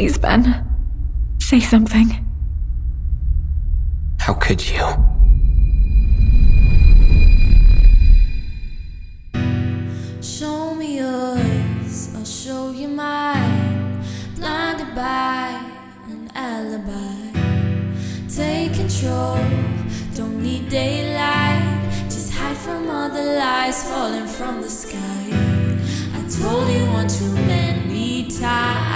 Please, Ben. Say something. How could you? Show me yours, I'll show you mine. Blinded by an alibi. Take control, don't need daylight. Just hide from all the lies falling from the sky. I told you one too many times to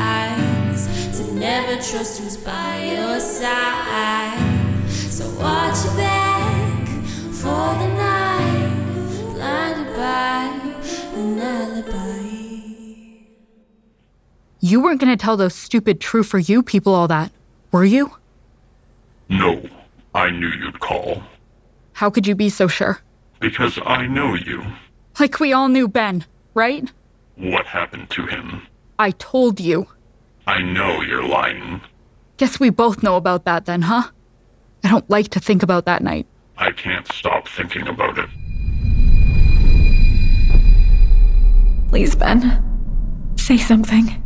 never trust who's by your side. So watch your back for the night, blinded by an alibi. You weren't gonna tell those stupid true for you people all that, were you? No, I knew you'd call. How could you be so sure? Because I know you. Like we all knew Ben, right? What happened to him? I told you. I know you're lying. Guess we both know about that then, huh? I don't like to think about that night. I can't stop thinking about it. Please, Ben. Say something.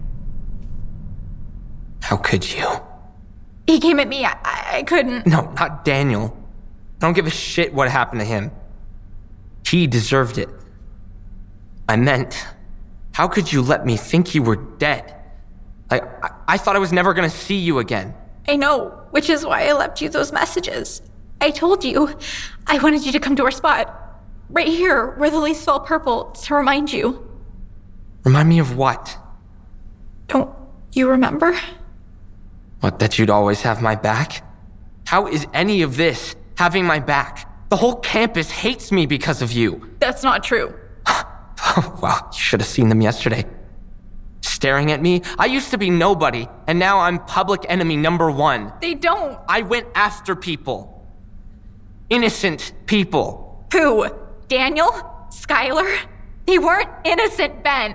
How could you? He came at me. I, I couldn't. No, not Daniel. I don't give a shit what happened to him. He deserved it. I meant, how could you let me think you were dead? Like, I, I thought I was never gonna see you again. I know, which is why I left you those messages. I told you I wanted you to come to our spot. Right here, where the leaves fall purple, to remind you. Remind me of what? Don't you remember? What, that you'd always have my back? How is any of this having my back? The whole campus hates me because of you. That's not true. Well, you should have seen them yesterday. Staring at me? I used to be nobody, and now I'm public enemy number one. They don't. I went after people. Innocent people. Who? Daniel? Skylar? They weren't innocent, Ben.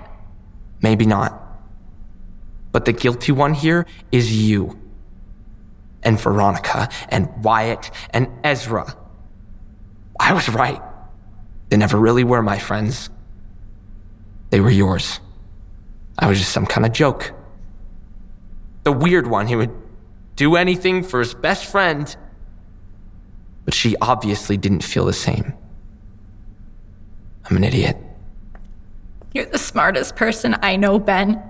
Maybe not. But the guilty one here is you. And Veronica, and Wyatt, and Ezra. I was right. They never really were my friends. They were yours. I was just some kind of joke. The weird one who would do anything for his best friend. But she obviously didn't feel the same. I'm an idiot. You're the smartest person I know, Ben.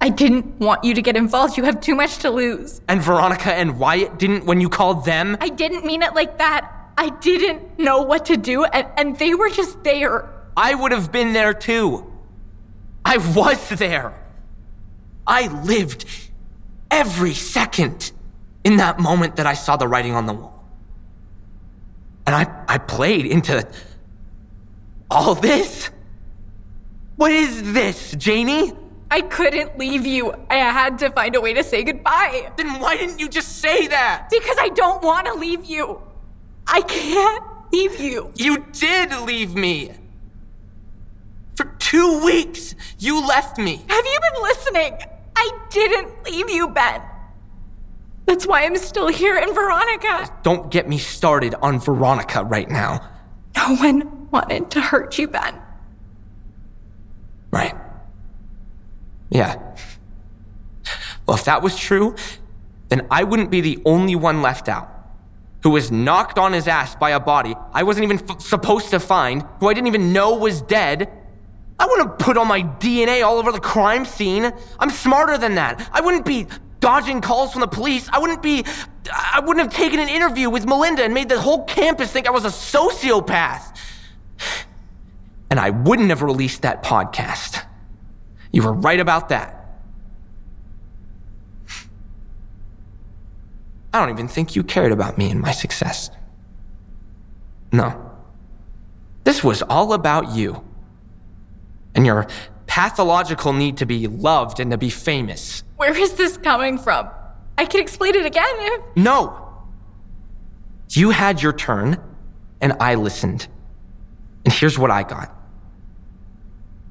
I didn't want you to get involved. You have too much to lose. And Veronica and Wyatt didn't when you called them? I didn't mean it like that. I didn't know what to do, and, and they were just there. I would have been there too. I was there. I lived every second in that moment that I saw the writing on the wall. And I, I played into all this. What is this, Janie? I couldn't leave you. I had to find a way to say goodbye. Then why didn't you just say that? Because I don't want to leave you. I can't leave you. You did leave me. Two weeks, you left me. Have you been listening? I didn't leave you, Ben. That's why I'm still here in Veronica. Don't get me started on Veronica right now. No one wanted to hurt you, Ben. Right. Yeah. Well, if that was true, then I wouldn't be the only one left out. Who was knocked on his ass by a body I wasn't even f- supposed to find, who I didn't even know was dead. I wouldn't put all my DNA all over the crime scene. I'm smarter than that. I wouldn't be dodging calls from the police. I wouldn't be. I wouldn't have taken an interview with Melinda and made the whole campus think I was a sociopath. And I wouldn't have released that podcast. You were right about that. I don't even think you cared about me and my success. No. This was all about you. And your pathological need to be loved and to be famous. Where is this coming from? I can explain it again if. No. You had your turn, and I listened. And here's what I got.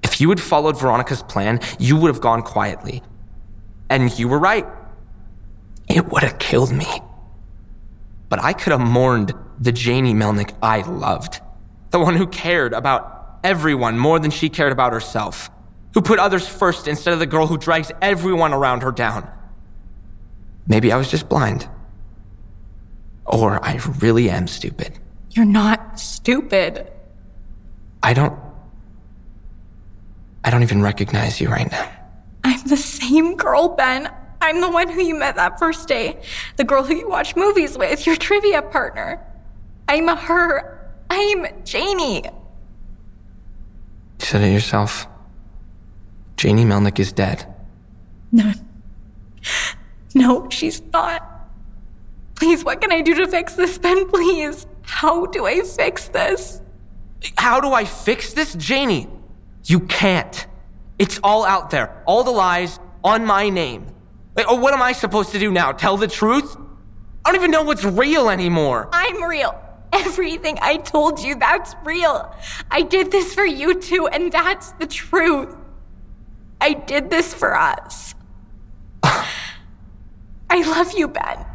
If you had followed Veronica's plan, you would have gone quietly. And you were right. It would have killed me. But I could have mourned the Janie Melnick I loved, the one who cared about everyone more than she cared about herself. who put others first instead of the girl who drags everyone around her down. Maybe I was just blind. Or I really am stupid. You're not stupid. I don't. I don't even recognize you right now. I'm the same girl, Ben. I'm the one who you met that first day. The girl who you watch movies with, your trivia partner. I'm her. I'm Janie. You said it yourself. Janie Melnick is dead. No. No, she's not. Please, what can I do to fix this, Ben? Please. How do I fix this? How do I fix this, Janie? You can't. It's all out there. All the lies on my name. Like, oh, what am I supposed to do now? Tell the truth? I don't even know what's real anymore. I'm real. Everything I told you, that's real. I did this for you too, and that's the truth. I did this for us. I love you, Ben.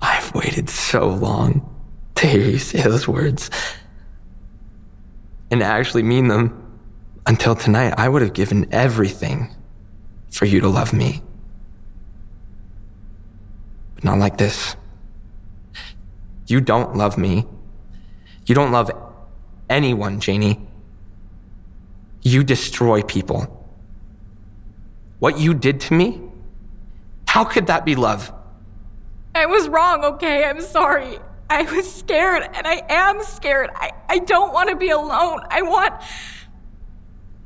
I've waited so long to hear you say those words and actually mean them. Until tonight, I would have given everything for you to love me. But not like this. You don't love me. You don't love anyone, Janie. You destroy people. What you did to me? How could that be love? I was wrong, okay? I'm sorry. I was scared, and I am scared. I, I don't want to be alone. I want.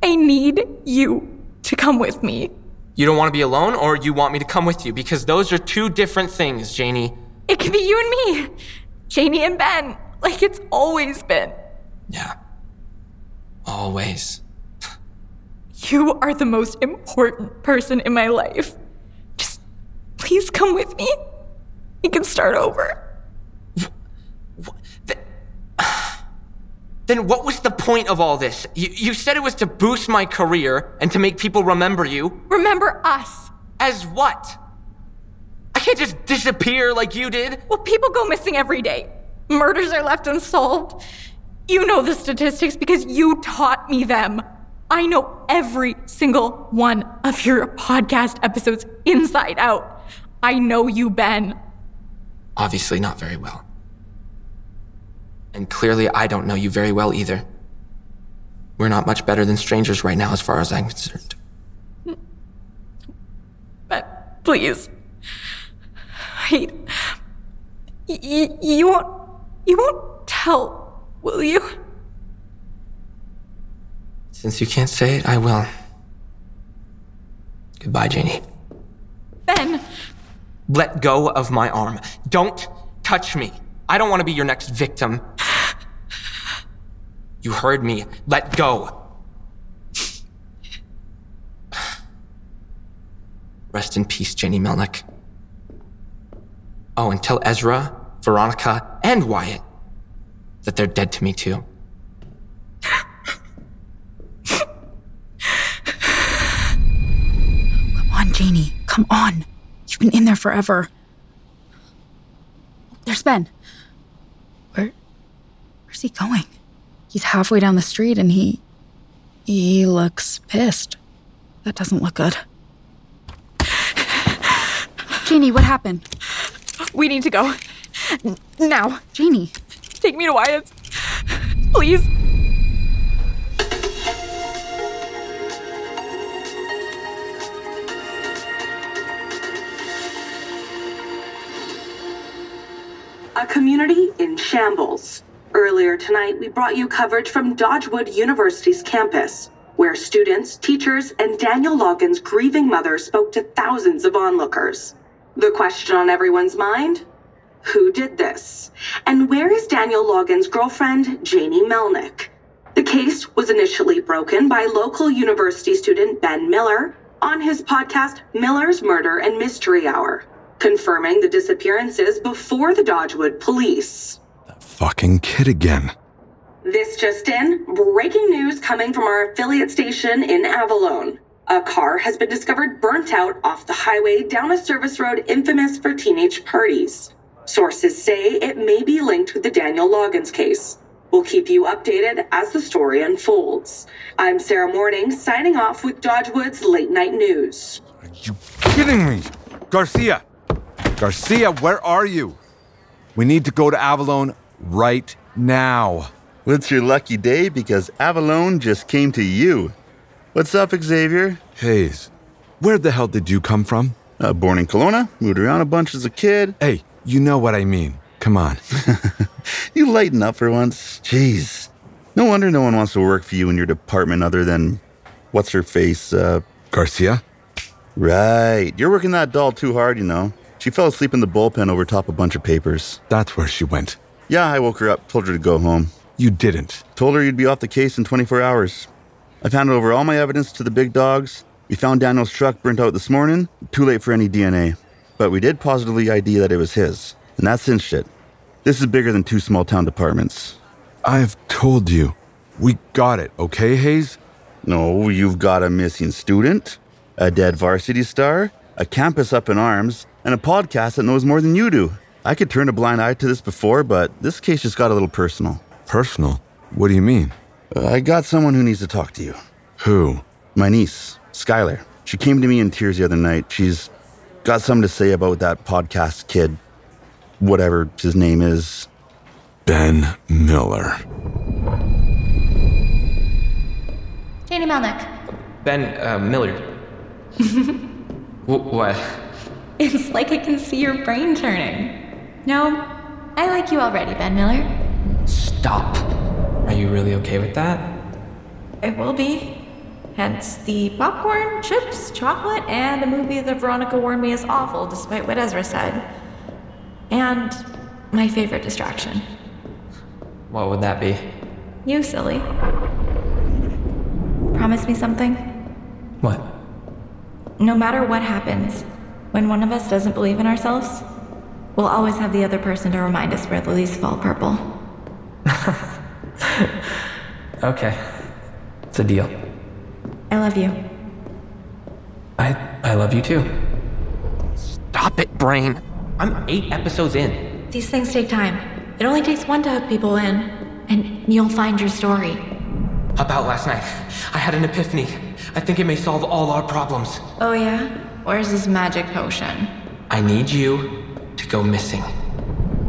I need you to come with me. You don't want to be alone, or you want me to come with you? Because those are two different things, Janie. It can be you and me, Janie and Ben, like it's always been. Yeah. Always. You are the most important person in my life. Just please come with me. We can start over. Then what was the point of all this? You, you said it was to boost my career and to make people remember you. Remember us. As what? I can't just disappear like you did. Well, people go missing every day. Murders are left unsolved. You know the statistics because you taught me them. I know every single one of your podcast episodes inside out. I know you, Ben. Obviously, not very well. And clearly, I don't know you very well either. We're not much better than strangers right now, as far as I'm concerned. But please, wait. Y- you won't. You won't tell, will you? Since you can't say it, I will. Goodbye, Janie. Ben, Let go of my arm. Don't touch me. I don't want to be your next victim. You heard me. Let go. Rest in peace, Janie Melnick. Oh, and tell Ezra, Veronica, and Wyatt that they're dead to me too. Come on, Janie. Come on. You've been in there forever. There's Ben. Where. Where's he going? He's halfway down the street and he. He looks pissed. That doesn't look good. Janie, what happened? we need to go. N- now. Janie. Take me to Wyatt's. Please. A community in shambles. Earlier tonight, we brought you coverage from Dodgewood University's campus, where students, teachers, and Daniel Logan's grieving mother spoke to thousands of onlookers. The question on everyone's mind? Who did this? And where is Daniel Logan's girlfriend, Janie Melnick? The case was initially broken by local university student Ben Miller on his podcast Miller's Murder and Mystery Hour, confirming the disappearances before the Dodgewood police. Fucking kid again. This just in breaking news coming from our affiliate station in Avalon. A car has been discovered burnt out off the highway down a service road infamous for teenage parties. Sources say it may be linked with the Daniel Logan case. We'll keep you updated as the story unfolds. I'm Sarah Morning, signing off with Dodgewood's Late Night News. Are you kidding me? Garcia! Garcia, where are you? We need to go to Avalon right now. Well, it's your lucky day because Avalon just came to you. What's up, Xavier? Hayes, where the hell did you come from? Uh, born in Kelowna, moved around a bunch as a kid. Hey, you know what I mean. Come on. You lighten up for once. Jeez. No wonder no one wants to work for you in your department other than what's her face? Uh, Garcia? right. You're working that doll too hard, you know. She fell asleep in the bullpen over top a bunch of papers. That's where she went. Yeah, I woke her up, told her to go home. You didn't. Told her you'd be off the case in 24 hours. I've handed over all my evidence to the big dogs. We found Daniel's truck burnt out this morning. Too late for any DNA. But we did positively ID that it was his. And that cinched it. This is bigger than two small town departments. I've told you. We got it, okay, Hayes? No, you've got a missing student, a dead varsity star, a campus up in arms, and a podcast that knows more than you do. I could turn a blind eye to this before, but this case just got a little personal. Personal? What do you mean? Uh, I got someone who needs to talk to you. Who? My niece, Skylar. She came to me in tears the other night. She's got something to say about that podcast kid. Whatever his name is. Ben Miller. Janie Melnick. Ben uh, Millard. Wh- what? It's like I can see your brain turning. No, I like you already, Ben Miller. Stop. Are you really okay with that? It will be. Hence the popcorn, chips, chocolate, and a movie that Veronica warned me is awful, despite what Ezra said. And my favorite distraction. What would that be? You, silly. Promise me something? What? No matter what happens, when one of us doesn't believe in ourselves, we'll always have the other person to remind us where the leaves fall purple. Okay. It's a deal. I love you. I I love you too. Stop it, brain. I'm eight episodes in. These things take time. It only takes one to hook people in, and you'll find your story. About last night, I had an epiphany. I think it may solve all our problems. Oh, yeah? Where's this magic potion? I need you go missing.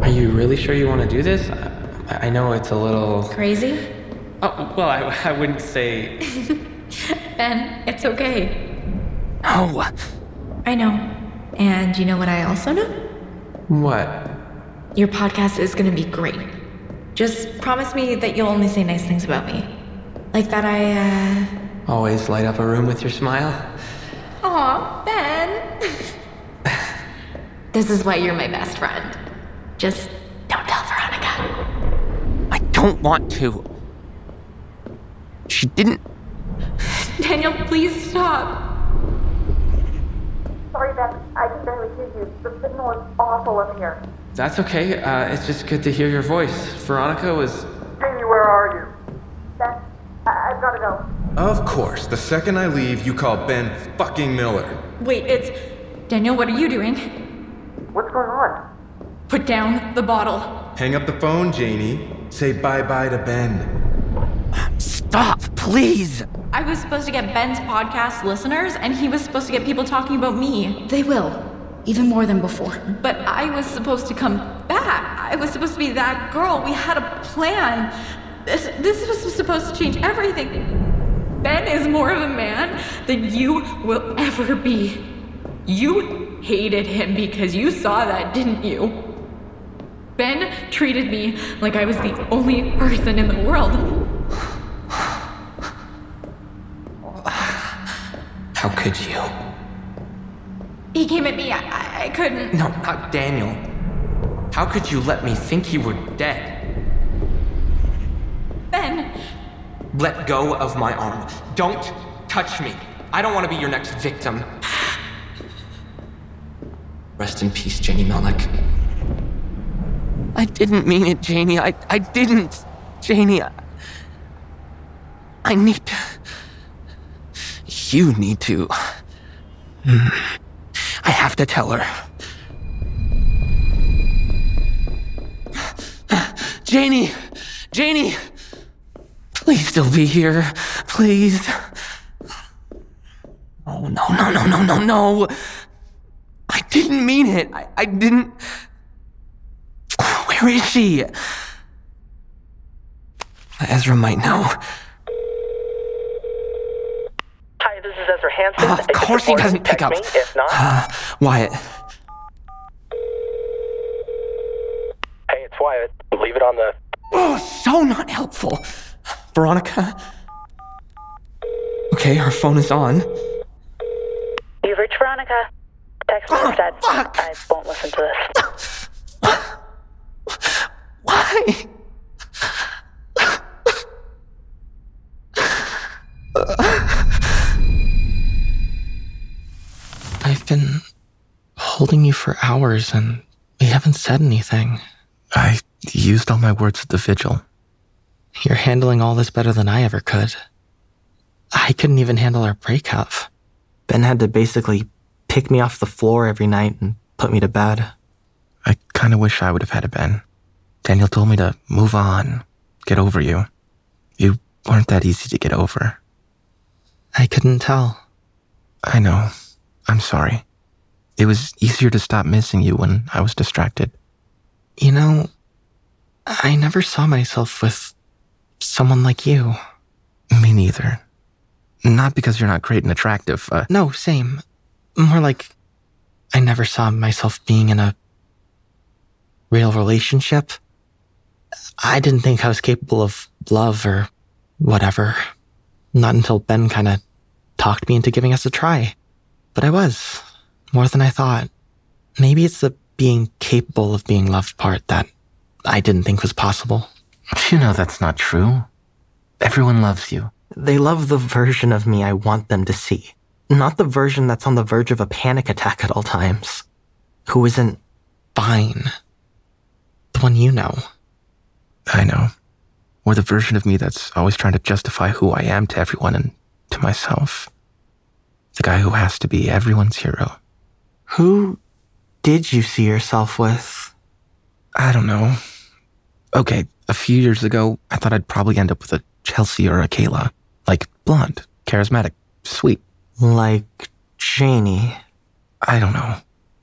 Are you really sure you want to do this? I, I know it's a little. Crazy? Oh, well, I, I wouldn't say. Ben, it's okay. No. I know. And you know what I also know? What? Your podcast is gonna be great. Just promise me that you'll only say nice things about me. Like that I, uh. Always light up a room with your smile? Aw, Ben. this is why you're my best friend. Just don't tell Veronica. I don't want to. She didn't. Daniel, please stop. Sorry, Ben. I can barely hear you. The signal is awful up here. That's okay. Uh, it's just good to hear your voice. Veronica was. Janie, where are you? Ben, I- I've gotta go. Of course. The second I leave, you call Ben fucking Miller. Wait, it's. Daniel, what are you doing? What's going on? Put down the bottle. Hang up the phone, Janie. Say bye bye to Ben. Stop, please! I was supposed to get Ben's podcast listeners, and he was supposed to get people talking about me. They will. Even more than before. But I was supposed to come back. I was supposed to be that girl. We had a plan. This, this was supposed to change everything. Ben is more of a man than you will ever be. You hated him because you saw that, didn't you? Ben treated me like I was the only person in the world. How could you? He came at me. I, I- couldn't. No, not Daniel. How could you let me think you were dead? Ben, Let go of my arm. Don't touch me. I don't want to be your next victim. Rest in peace, Janie Melnick. I didn't mean it, Janie. I, I didn't. Janie, I, I need to. You need to. I have to tell her. Janie! Janie! Please still be here. Please. Oh, no, no, no, no, no, no. I didn't mean it. I, I didn't. Where is she? Ezra might know. Hi, this is Ezra Hansen. of course he doesn't pick up. Me. If not, Uh, Wyatt. hey, it's Wyatt. Leave it on the. Oh, so not helpful. Veronica? Okay, her phone is on. You've reached Veronica. Text me Oh, instead. fuck. I won't listen to this. Why? I've been holding you for hours and we haven't said anything. I used all my words at the vigil. You're handling all this better than I ever could. I couldn't even handle our breakup. Ben had to basically pick me off the floor every night and put me to bed. I kind of wish I would have had a Ben. Daniel told me to move on, get over you. You weren't that easy to get over. I couldn't tell. I know. I'm sorry. It was easier to stop missing you when I was distracted. You know, I never saw myself with someone like you. Me neither. Not because you're not great and attractive. Uh, No, same. More like I never saw myself being in a real relationship. I didn't think I was capable of love or whatever. Not until Ben kind of talked me into giving us a try. But I was, more than I thought. Maybe it's the being capable of being loved part that I didn't think was possible. you know that's not true. Everyone loves you. They love the version of me I want them to see, not the version that's on the verge of a panic attack at all times, who isn't fine. The one you know. I know. Or the version of me that's always trying to justify who I am to everyone and to myself. The guy who has to be everyone's hero. Who did you see yourself with? I don't know. Okay, a few years ago, I thought I'd probably end up with a Chelsea or a Kayla. Like blonde, charismatic, sweet. Like Janie. I don't know.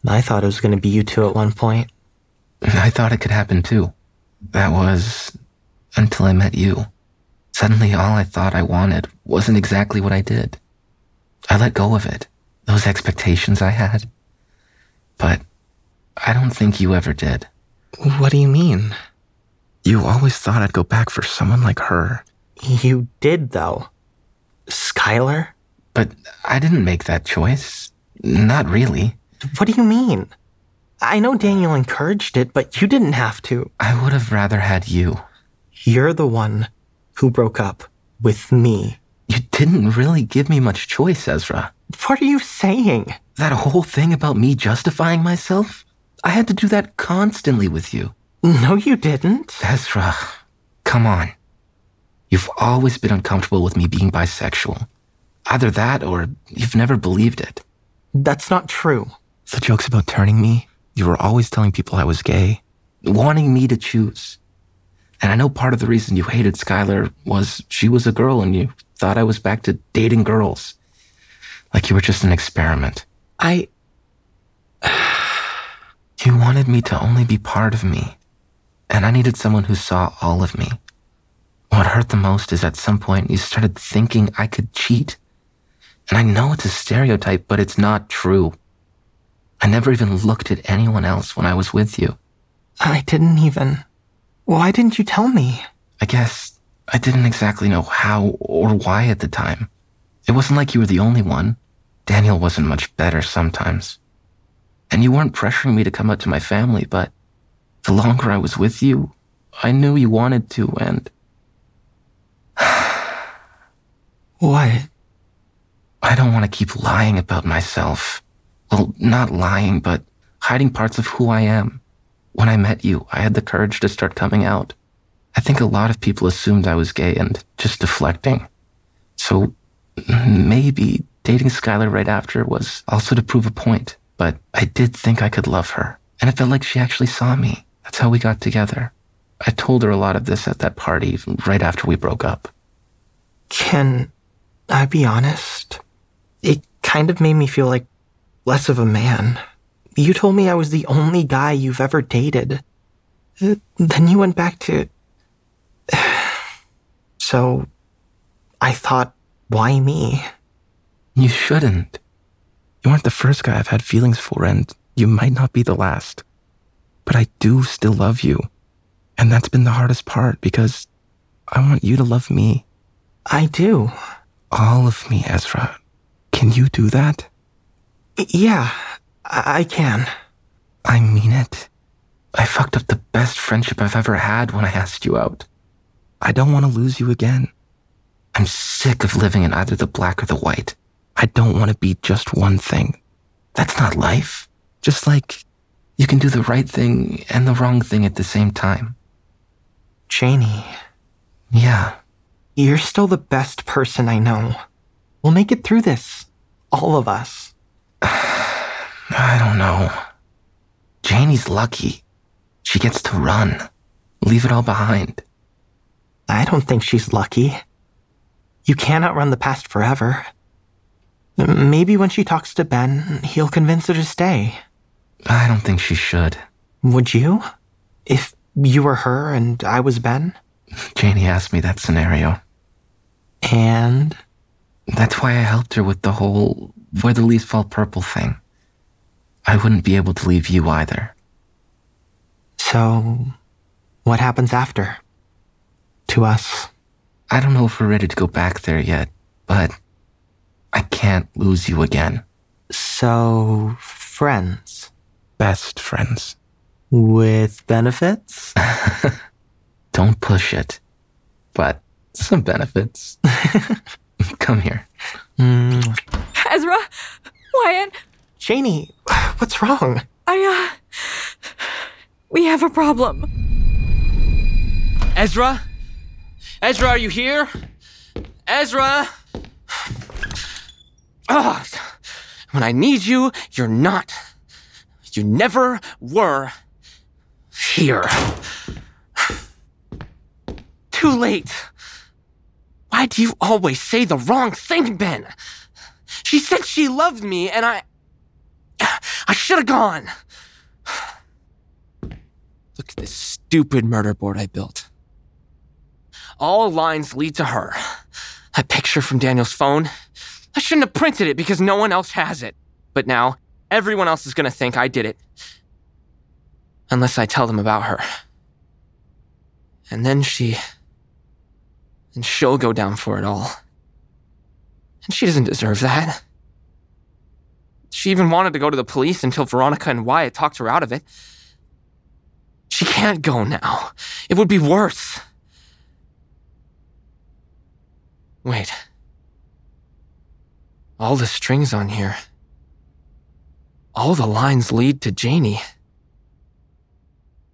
I thought it was going to be you two at one point. I thought it could happen too. That was until I met you. Suddenly, all I thought I wanted wasn't exactly what I did. I let go of it, those expectations I had. But I don't think you ever did. What do you mean? You always thought I'd go back for someone like her. You did, though. Skylar? But I didn't make that choice. Not really. What do you mean? I know Daniel encouraged it, but you didn't have to. I would have rather had you. You're the one who broke up with me. You didn't really give me much choice, Ezra. What are you saying? That whole thing about me justifying myself? I had to do that constantly with you. No, you didn't. Ezra, come on. You've always been uncomfortable with me being bisexual. Either that or you've never believed it. That's not true. The jokes about turning me, you were always telling people I was gay, wanting me to choose. And I know part of the reason you hated Skylar was she was a girl and you thought I was back to dating girls. Like you were just an experiment. I. You wanted me to only be part of me. And I needed someone who saw all of me. What hurt the most is at some point you started thinking I could cheat. And I know it's a stereotype, but it's not true. I never even looked at anyone else when I was with you. I didn't even. Why didn't you tell me? I guess I didn't exactly know how or why at the time. It wasn't like you were the only one. Daniel wasn't much better sometimes. And you weren't pressuring me to come out to my family, but the longer I was with you, I knew you wanted to, and. what? I don't want to keep lying about myself. Well, not lying, but hiding parts of who I am. When I met you, I had the courage to start coming out. I think a lot of people assumed I was gay and just deflecting. So maybe dating Skylar right after was also to prove a point, but I did think I could love her. And it felt like she actually saw me. That's how we got together. I told her a lot of this at that party right after we broke up. Can I be honest? It kind of made me feel like less of a man. You told me I was the only guy you've ever dated. Uh, Then you went back to. So I thought, why me? You shouldn't. You aren't the first guy I've had feelings for, and you might not be the last. But I do still love you. And that's been the hardest part because I want you to love me. I do. All of me, Ezra. Can you do that? Yeah, I, I can. I mean it. I fucked up the best friendship I've ever had when I asked you out. I don't want to lose you again. I'm sick of living in either the black or the white. I don't want to be just one thing. That's not life. Just like you can do the right thing and the wrong thing at the same time. Janie. Yeah. You're still the best person I know. We'll make it through this. All of us. I don't know. Janie's lucky. She gets to run. Leave it all behind. I don't think she's lucky. You can't outrun the past forever. Maybe when she talks to Ben, he'll convince her to stay. I don't think she should. Would you? If you were her and I was Ben? Janie asked me that scenario. And? That's why I helped her with the whole where the leaves fall purple thing. I wouldn't be able to leave you either. So, what happens after? To us? I don't know if we're ready to go back there yet, but I can't lose you again. So, friends? Best friends. With benefits? Don't push it. But some benefits. Come here. Mm. Ezra, Wyatt, Janie, what's wrong? I, uh. We have a problem. Ezra? Ezra, are you here? Ezra? Ugh. When I need you, you're not. You never were here. Too late. Why do you always say the wrong thing, Ben? She said she loved me, and I. I should have gone. Look at this stupid murder board I built. All lines lead to her. A picture from Daniel's phone. I shouldn't have printed it because no one else has it. But now, everyone else is gonna think I did it. Unless I tell them about her. And then she. And she'll go down for it all. And she doesn't deserve that. She even wanted to go to the police until Veronica and Wyatt talked her out of it. She can't go now. It would be worse. Wait. All the strings on here. All the lines lead to Janie.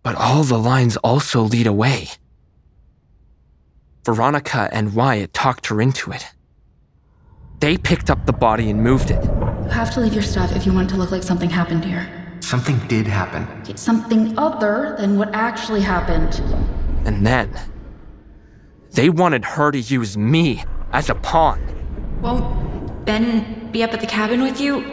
But all the lines also lead away. Veronica and Wyatt talked her into it. They picked up the body and moved it. You have to leave your stuff if you want it to look like something happened here. Something did happen. It's something other than what actually happened. And then, they wanted her to use me as a pawn. Won't Ben be up at the cabin with you?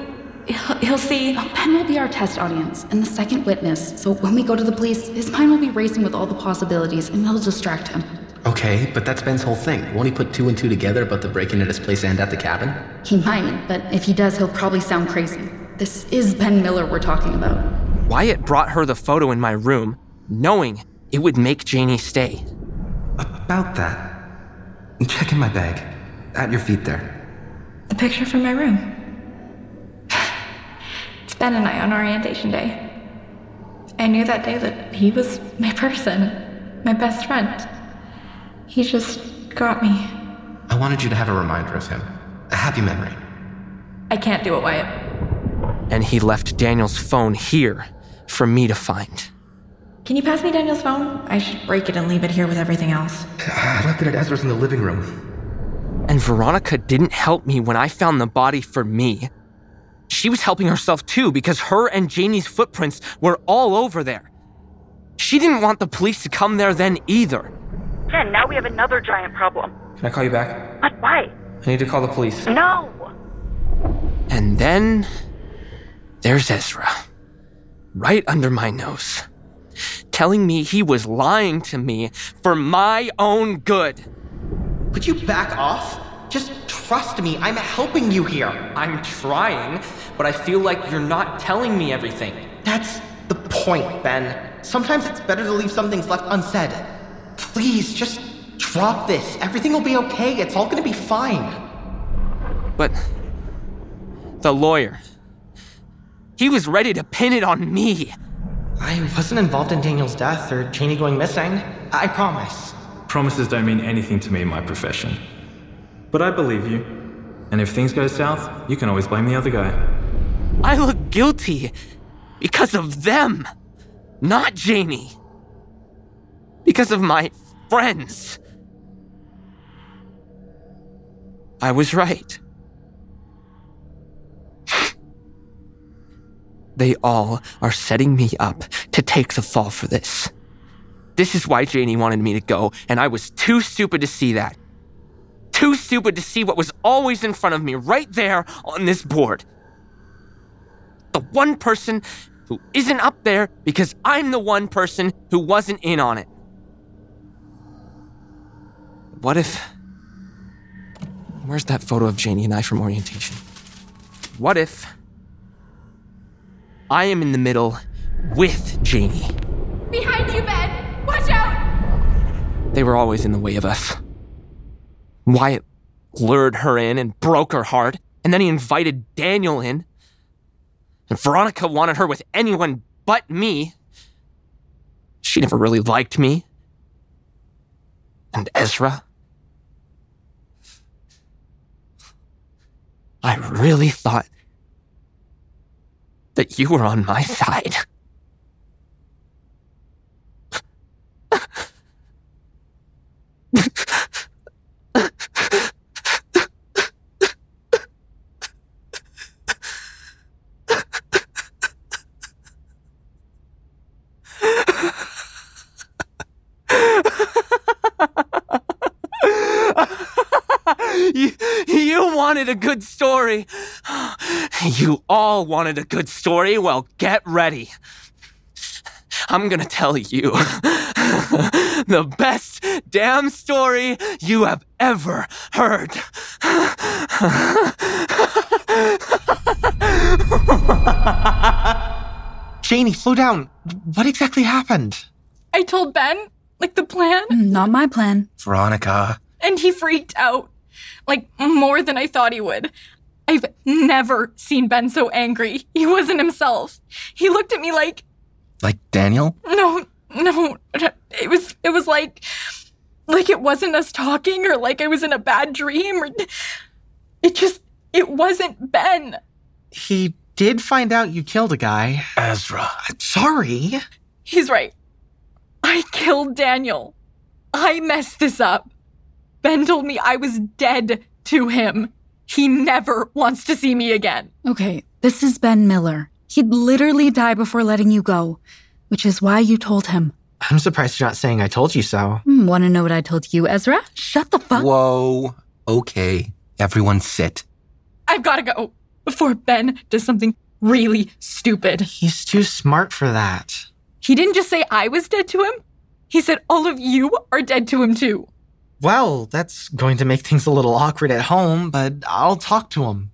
He'll, he'll see. Ben will be our test audience and the second witness, so when we go to the police, his mind will be racing with all the possibilities and it'll distract him. Okay, but that's Ben's whole thing. Won't he put two and two together about the breaking at his place and at the cabin? He might, but if he does, he'll probably sound crazy. This is Ben Miller we're talking about. Wyatt brought her the photo in my room, knowing it would make Janie stay. About that. Check in my bag. At your feet there. The picture from my room. It's Ben and I on orientation day. I knew that day that he was my person, my best friend. He just got me. I wanted you to have a reminder of him. A happy memory. I can't do it, Wyatt. And he left Daniel's phone here for me to find. Can you pass me Daniel's phone? I should break it and leave it here with everything else. Ah, I left it at Ezra's in the living room. And Veronica didn't help me when I found the body for me. She was helping herself too because her and Janie's footprints were all over there. She didn't want the police to come there then either. Jen, now we have another giant problem. Can I call you back? But why? I need to call the police. No! And then there's Ezra. Right under my nose. Telling me he was lying to me for my own good. Would you back off? Just trust me, I'm helping you here. I'm trying, but I feel like you're not telling me everything. That's the point, Ben. Sometimes it's better to leave some things left unsaid. Please, just drop this. Everything will be okay. It's all gonna be fine. But the lawyer, he was ready to pin it on me. I wasn't involved in Daniel's death or Janie going missing. I promise. Promises don't mean anything to me in my profession. But I believe you. And if things go south, you can always blame the other guy. I look guilty because of them, not Janie. Because of my friends. I was right. They all are setting me up to take the fall for this. This is why Janie wanted me to go, and I was too stupid to see that. Too stupid to see what was always in front of me right there on this board. The one person who isn't up there because I'm the one person who wasn't in on it. What if. Where's that photo of Janie and I from orientation? What if. I am in the middle with Janie? Behind you, Ben! Watch out! They were always in the way of us. Wyatt lured her in and broke her heart, and then he invited Daniel in. And Veronica wanted her with anyone but me. She never really liked me. And Ezra. I really thought that you were on my side. you, you wanted a good story. You all wanted a good story. Well, get ready. I'm gonna tell you the best damn story you have ever heard. Janie, slow down. What exactly happened? I told Ben, like the plan, Not my plan. Veronica. and he freaked out. Like more than I thought he would. I've never seen Ben so angry. He wasn't himself. He looked at me like, Like Daniel? no, no. It was it was like like it wasn't us talking or like I was in a bad dream or it just it wasn't Ben. He did find out you killed a guy. Ezra. I'm sorry. He's right. I killed Daniel. I messed this up. Ben told me I was dead to him. He never wants to see me again. Okay, this is Ben Miller. He'd literally die before letting you go, which is why you told him. I'm surprised you're not saying I told you so. Hmm, Want to know what I told you, Ezra? Shut the fuck Whoa. Okay. Everyone sit. I've got to go before Ben does something really stupid. He's too smart for that. He didn't just say I was dead to him, he said all of you are dead to him too. Well, that's going to make things a little awkward at home, but I'll talk to him.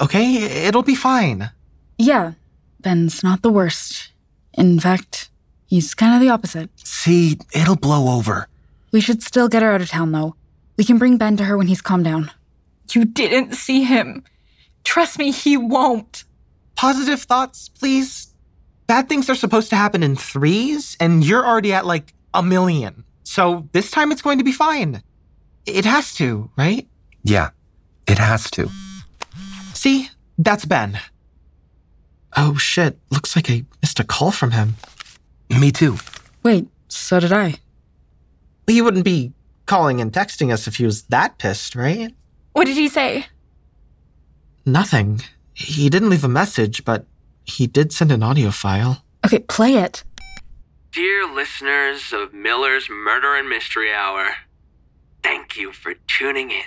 Okay? It'll be fine. Yeah, Ben's not the worst. In fact, he's kind of the opposite. See, it'll blow over. We should still get her out of town, though. We can bring Ben to her when he's calmed down. You didn't see him. Trust me, he won't. Positive thoughts, please. Bad things are supposed to happen in threes, and you're already at like a million. So this time it's going to be fine. It has to, right? Yeah, it has to. See? That's Ben. Oh shit, looks like I missed a call from him. Me too. Wait, so did I. He wouldn't be calling and texting us if he was that pissed, right? What did he say? Nothing. He didn't leave a message, but he did send an audio file. Okay, play it. Dear listeners of Miller's Murder and Mystery Hour, thank you for tuning in.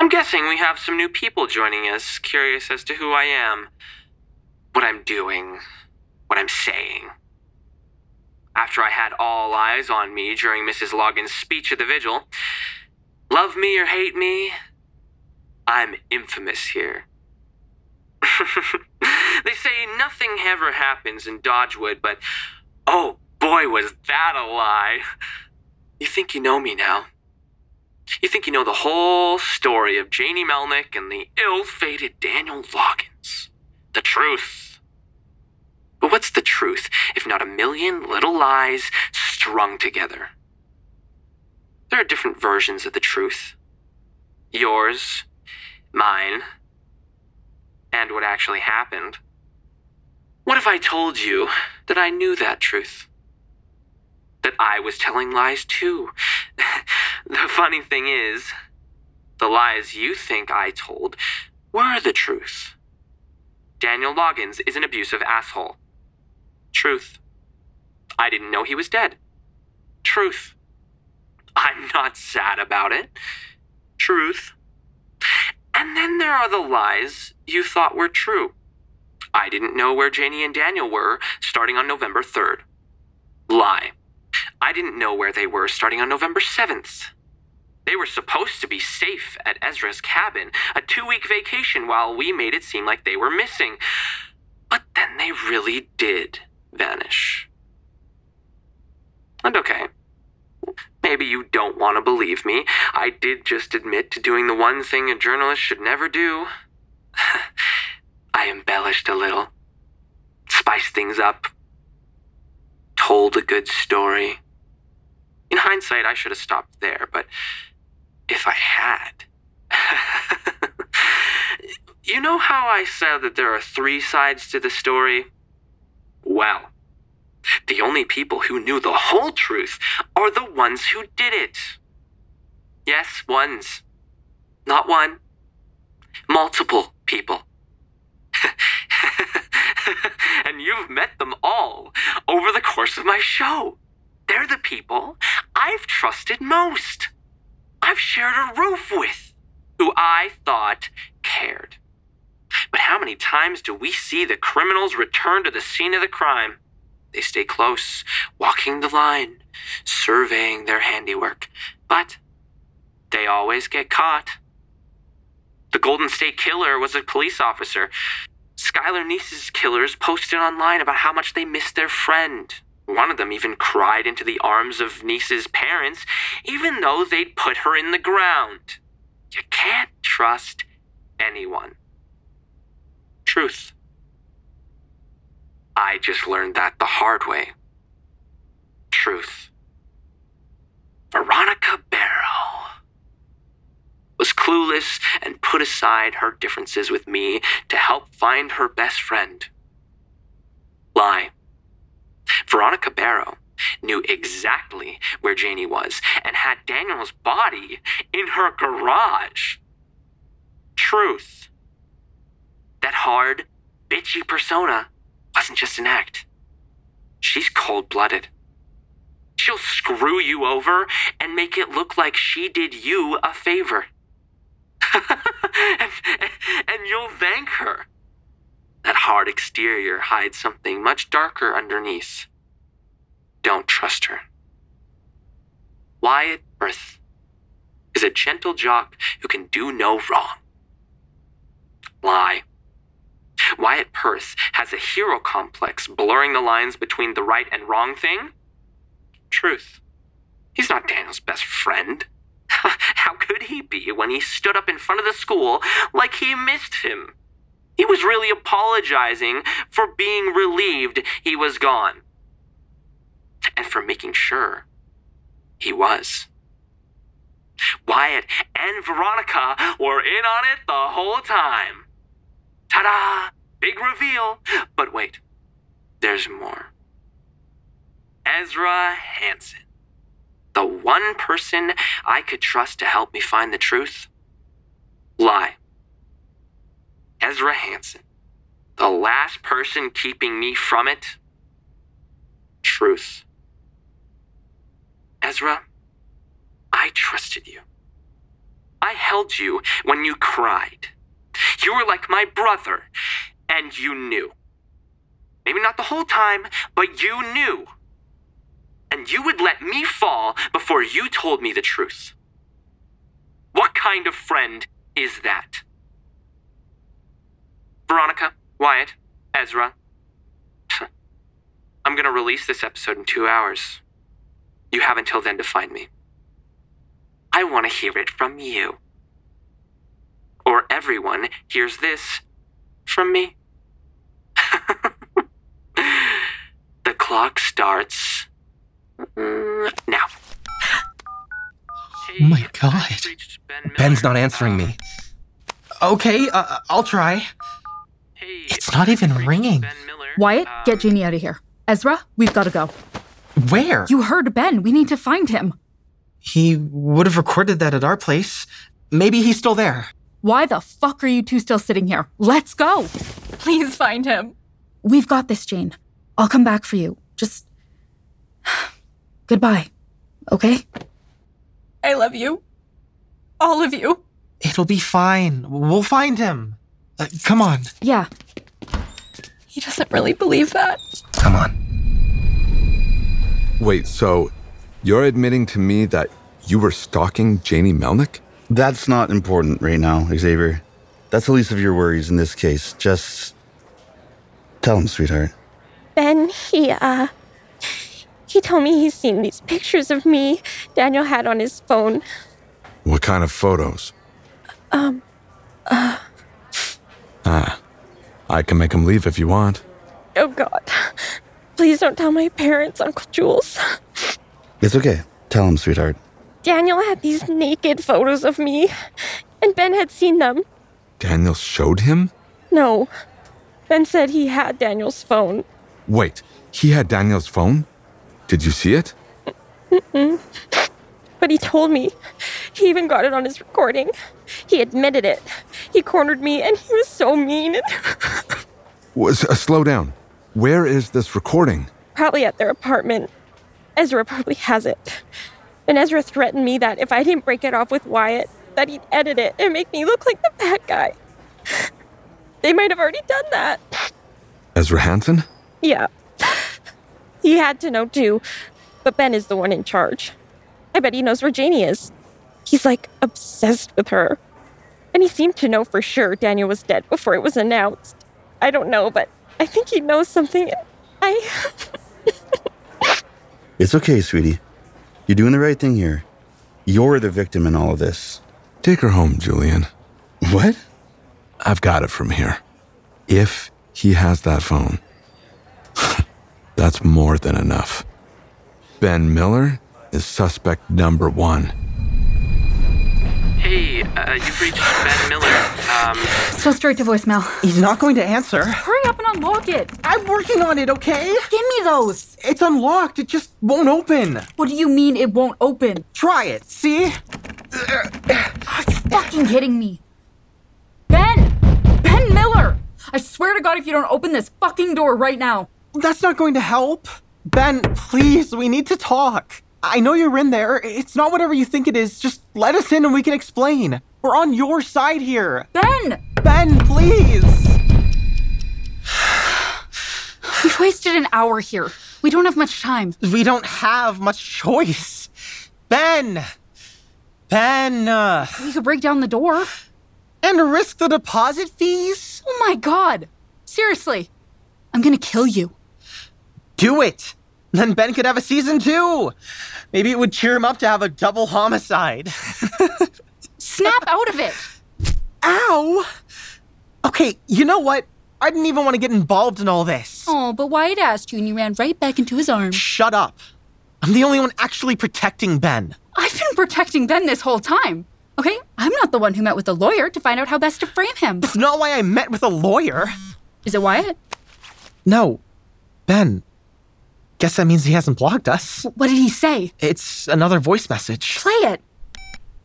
I'm guessing we have some new people joining us, curious as to who I am, what I'm doing, what I'm saying. After I had all eyes on me during Mrs. Logan's speech at the vigil, love me or hate me, I'm infamous here. they say nothing ever happens in Dodgewood, but oh boy, was that a lie. You think you know me now. You think you know the whole story of Janie Melnick and the ill fated Daniel Loggins. The truth. But what's the truth if not a million little lies strung together? There are different versions of the truth. Yours, mine, and what actually happened. What if I told you that I knew that truth? That I was telling lies too? the funny thing is, the lies you think I told were the truth. Daniel Loggins is an abusive asshole. Truth. I didn't know he was dead. Truth. I'm not sad about it. Truth. And then there are the lies you thought were true. I didn't know where Janie and Daniel were starting on November 3rd. Lie. I didn't know where they were starting on November 7th. They were supposed to be safe at Ezra's cabin, a two week vacation while we made it seem like they were missing. But then they really did vanish. And okay. Maybe you don't want to believe me. I did just admit to doing the one thing a journalist should never do. I embellished a little, spiced things up, told a good story. In hindsight, I should have stopped there, but if I had. you know how I said that there are three sides to the story? Well, the only people who knew the whole truth are the ones who did it. Yes, ones. Not one. Multiple people. and you've met them all over the course of my show. They're the people I've trusted most. I've shared a roof with, who I thought cared. But how many times do we see the criminals return to the scene of the crime? They stay close, walking the line, surveying their handiwork, but they always get caught. The Golden State Killer was a police officer. Skylar Neese's killers posted online about how much they missed their friend. One of them even cried into the arms of Neese's parents, even though they'd put her in the ground. You can't trust anyone. Truth. I just learned that the hard way. Truth. Veronica Barrow was clueless and put aside her differences with me to help find her best friend. Lie. Veronica Barrow knew exactly where Janie was and had Daniel's body in her garage. Truth. That hard, bitchy persona wasn't just an act. She's cold blooded. She'll screw you over and make it look like she did you a favor. and, and you'll thank her. That hard exterior hides something much darker underneath. Don't trust her. Wyatt Perth is a gentle jock who can do no wrong. Lie. Wyatt Perth has a hero complex blurring the lines between the right and wrong thing. Truth. He's not Daniel's best friend. How could he be when he stood up in front of the school like he missed him? He was really apologizing for being relieved he was gone. And for making sure he was. Wyatt and Veronica were in on it the whole time. Ta da! Big reveal. But wait, there's more. Ezra Hansen. The one person I could trust to help me find the truth? Lie. Ezra Hansen. The last person keeping me from it? truth. Ezra, I trusted you. I held you when you cried. You were like my brother, and you knew. Maybe not the whole time, but you knew. And you would let me fall before you told me the truth. What kind of friend is that? Veronica, Wyatt, Ezra. I'm gonna release this episode in two hours. You have until then to find me. I want to hear it from you. Or everyone hears this from me. the clock starts mm, now. Oh my god. Ben's not answering me. Okay, uh, I'll try. It's not even ringing. Wyatt, get Janie out of here. Ezra, we've got to go. Where? You heard Ben. We need to find him. He would have recorded that at our place. Maybe he's still there. Why the fuck are you two still sitting here? Let's go. Please find him. We've got this, Jane. I'll come back for you. Just. Goodbye. Okay? I love you. All of you. It'll be fine. We'll find him. Uh, come on. Yeah. He doesn't really believe that. Come on. Wait, so you're admitting to me that you were stalking Janie Melnick? That's not important right now, Xavier. That's the least of your worries in this case. Just tell him, sweetheart. Ben, he, uh, he told me he's seen these pictures of me Daniel had on his phone. What kind of photos? Um, uh, Ah, I can make him leave if you want. oh God. Please don't tell my parents, Uncle Jules. It's okay. Tell them, sweetheart. Daniel had these naked photos of me, and Ben had seen them. Daniel showed him? No. Ben said he had Daniel's phone. Wait, he had Daniel's phone? Did you see it? Mm-mm. But he told me. He even got it on his recording. He admitted it. He cornered me, and he was so mean. Was, uh, slow down. Where is this recording? probably at their apartment. Ezra probably has it. And Ezra threatened me that if I didn't break it off with Wyatt, that he'd edit it and make me look like the bad guy. They might have already done that. Ezra Hansen? Yeah. He had to know too, but Ben is the one in charge. I bet he knows where Janie is. He's like obsessed with her. And he seemed to know for sure Daniel was dead before it was announced. I don't know, but I think he knows something. I. It's okay, sweetie. You're doing the right thing here. You're the victim in all of this. Take her home, Julian. What? I've got it from here. If he has that phone, that's more than enough. Ben Miller is suspect number one. Hey, uh, you've reached Ben Miller. Um, So straight to voicemail. He's not going to answer. Hurry up and unlock it. I'm working on it, okay? Give me those. It's unlocked. It just won't open. What do you mean it won't open? Try it. See? Are you fucking kidding me? Ben! Ben Miller! I swear to God, if you don't open this fucking door right now. That's not going to help. Ben, please, we need to talk. I know you're in there. It's not whatever you think it is. Just let us in and we can explain. We're on your side here. Ben! Ben, please! We've wasted an hour here. We don't have much time. We don't have much choice. Ben! Ben! Uh, We could break down the door. and risk the deposit fees? Oh my God! Seriously, I'm gonna kill you. Do it! Then Ben could have a season two. Maybe it would cheer him up to have a double homicide. Snap out of it! Ow! Okay, you know what? I didn't even want to get involved in all this. Oh, but Wyatt asked you and you ran right back into his arms. Shut up. I'm the only one actually protecting Ben. I've been protecting Ben this whole time. Okay? I'm not the one who met with the lawyer to find out how best to frame him. That's not why I met with a lawyer. Is it Wyatt? No. Ben. Guess that means he hasn't blocked us. What did he say? It's another voice message. Play it.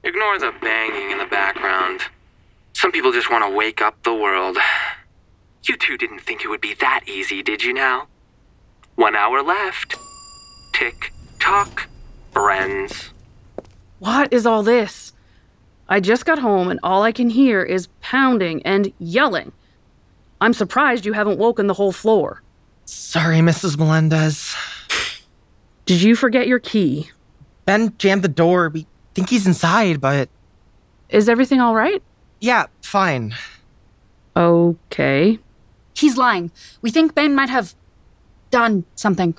Ignore the banging in the background. Some people just want to wake up the world. You two didn't think it would be that easy, did you now? One hour left. tick tock, friends. What is all this? I just got home and all I can hear is pounding and yelling. I'm surprised you haven't woken the whole floor. Sorry, Mrs. Melendez. Did you forget your key? Ben jammed the door. We think he's inside, but. Is everything all right? Yeah, fine. Okay. He's lying. We think Ben might have done something.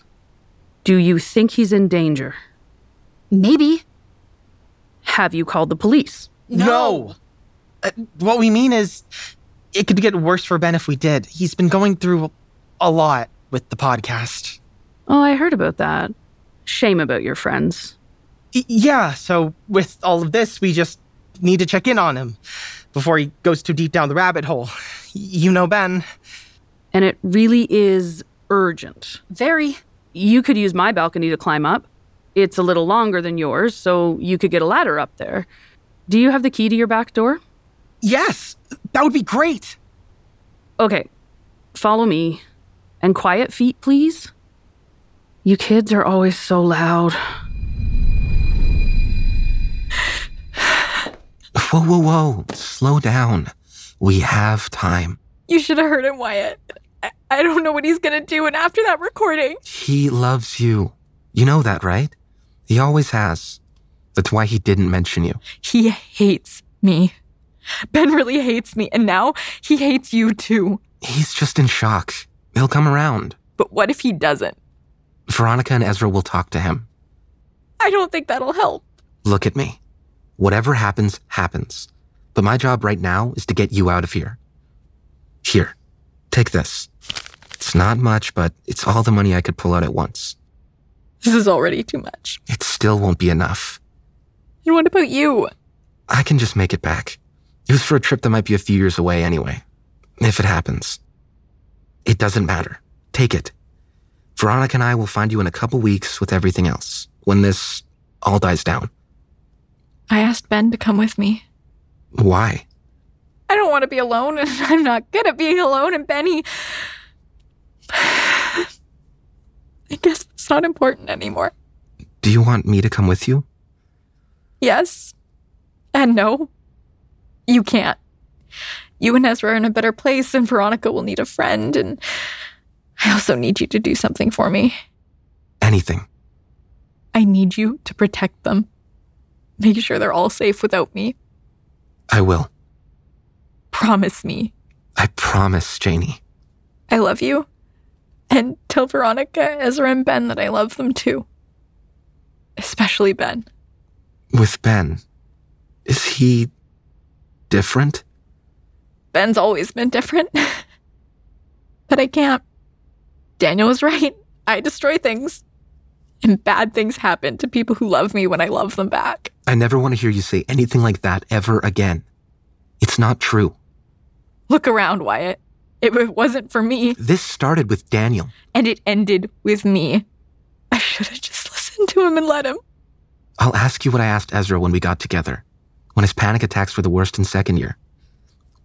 Do you think he's in danger? Maybe. Have you called the police? No. Uh, what we mean is, it could get worse for Ben if we did. He's been going through a lot with the podcast. Oh, I heard about that. Shame about your friends. Y- yeah, so with all of this, we just need to check in on him before he goes too deep down the rabbit hole. You know Ben. And it really is urgent. Very. You could use my balcony to climb up. It's a little longer than yours, so you could get a ladder up there. Do you have the key to your back door? Yes, that would be great. Okay, follow me. And quiet feet, please. You kids are always so loud. Whoa, whoa, whoa. Slow down. We have time. You should have heard him, Wyatt. I, I don't know what he's gonna do, and after that recording. He loves you. You know that, right? He always has. That's why he didn't mention you. He hates me. Ben really hates me, and now he hates you too. He's just in shock. He'll come around. But what if he doesn't? Veronica and Ezra will talk to him. I don't think that'll help. Look at me. Whatever happens, happens. But my job right now is to get you out of here. Here, take this. It's not much, but it's all the money I could pull out at once. This is already too much. It still won't be enough. And what about you? I can just make it back. It was for a trip that might be a few years away anyway. If it happens. It doesn't matter. Take it. Veronica and I will find you in a couple weeks with everything else, when this all dies down. I asked Ben to come with me. Why? I don't want to be alone, and I'm not good at being alone, and Benny. I guess it's not important anymore. Do you want me to come with you? Yes. And no. You can't. You and Ezra are in a better place, and Veronica will need a friend, and I also need you to do something for me. Anything. I need you to protect them. Make sure they're all safe without me. I will. Promise me. I promise, Janie. I love you. And tell Veronica, Ezra, and Ben that I love them too. Especially Ben. With Ben, is he different? Ben's always been different. but I can't. Daniel was right. I destroy things. And bad things happen to people who love me when I love them back. I never want to hear you say anything like that ever again. It's not true. Look around, Wyatt. It wasn't for me, This started with Daniel. and it ended with me. I should have just listened to him and let him. I'll ask you what I asked Ezra when we got together, when his panic attacks were the worst in second year.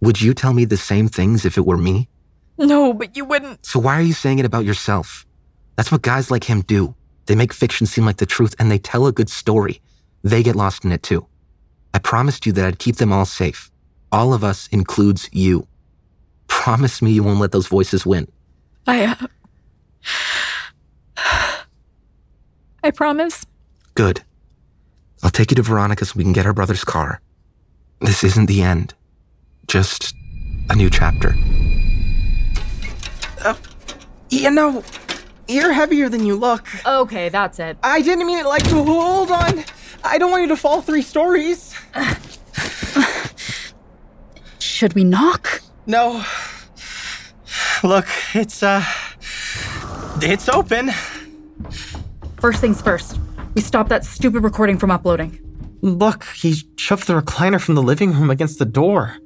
Would you tell me the same things if it were me? No, but you wouldn't. So why are you saying it about yourself? That's what guys like him do. They make fiction seem like the truth and they tell a good story. They get lost in it too. I promised you that I'd keep them all safe. All of us includes you. Promise me you won't let those voices win. I, uh, I promise. Good. I'll take you to Veronica so we can get our brother's car. This isn't the end. Just a new chapter. You know, you're heavier than you look. Okay, that's it. I didn't mean it like to hold on. I don't want you to fall three stories. Should we knock? No. Look, it's, uh. It's open. First things first. We stop that stupid recording from uploading. Look, he shoved the recliner from the living room against the door.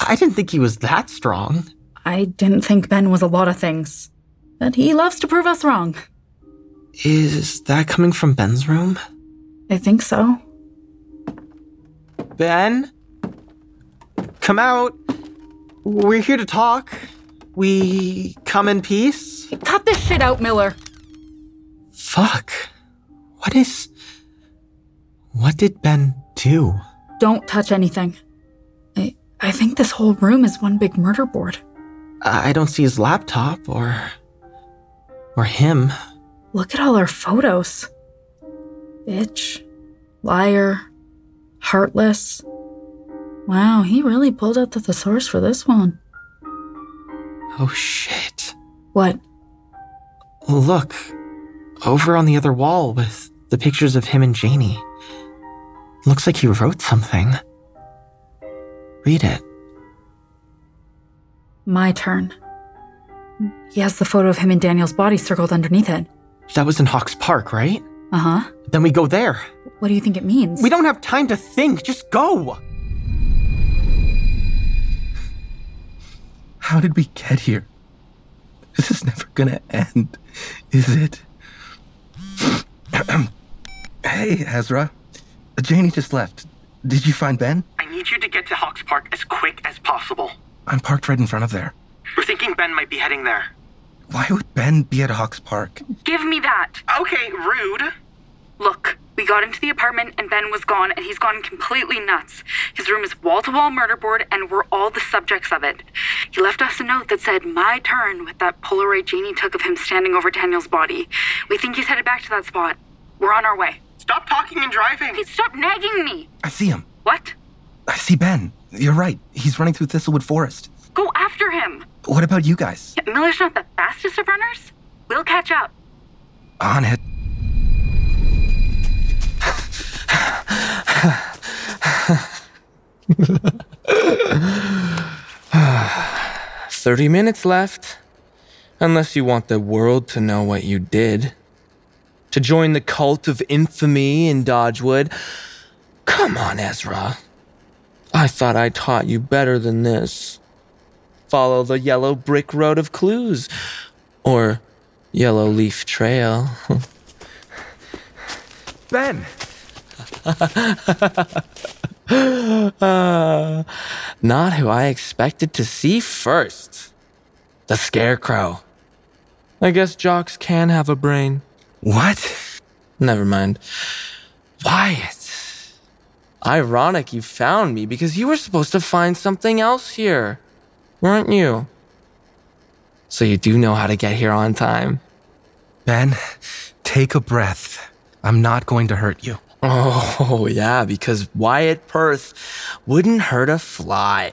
I didn't think he was that strong. I didn't think Ben was a lot of things. But he loves to prove us wrong. Is that coming from Ben's room? I think so. Ben? Come out. We're here to talk. We come in peace. Cut this shit out, Miller. Fuck. What is. What did Ben do? Don't touch anything. I, I think this whole room is one big murder board. I don't see his laptop or. Or him. Look at all our photos. Bitch. Liar. Heartless. Wow, he really pulled out the thesaurus for this one. Oh shit. What? Look. Over on the other wall with the pictures of him and Janie. Looks like he wrote something. Read it. My turn. He has the photo of him and Daniel's body circled underneath it. That was in Hawks Park, right? Uh huh. Then we go there. What do you think it means? We don't have time to think. Just go. How did we get here? This is never gonna end, is it? hey, Ezra. Janie just left. Did you find Ben? I need you to get to Hawks Park as quick as possible. I'm parked right in front of there. We're thinking Ben might be heading there. Why would Ben be at Hawks Park? Give me that. Okay, rude. Look, we got into the apartment and Ben was gone and he's gone completely nuts. His room is wall to wall murder board and we're all the subjects of it. He left us a note that said, My turn, with that Polaroid Janie took of him standing over Daniel's body. We think he's headed back to that spot. We're on our way. Stop talking and driving. Hey, stop nagging me. I see him. What? I see Ben. You're right. He's running through Thistlewood Forest. Go after him. What about you guys? Miller's not the fastest of runners. We'll catch up. On it. Thirty minutes left. Unless you want the world to know what you did. To join the cult of infamy in Dodgewood. Come on, Ezra. I thought I taught you better than this. Follow the yellow brick road of clues. Or yellow leaf trail. Ben! Uh, not who I expected to see first. The Scarecrow. I guess jocks can have a brain. What? Never mind. Wyatt. Ironic you found me because you were supposed to find something else here, weren't you? So you do know how to get here on time. Ben, take a breath. I'm not going to hurt you. Oh, yeah, because Wyatt Perth wouldn't hurt a fly.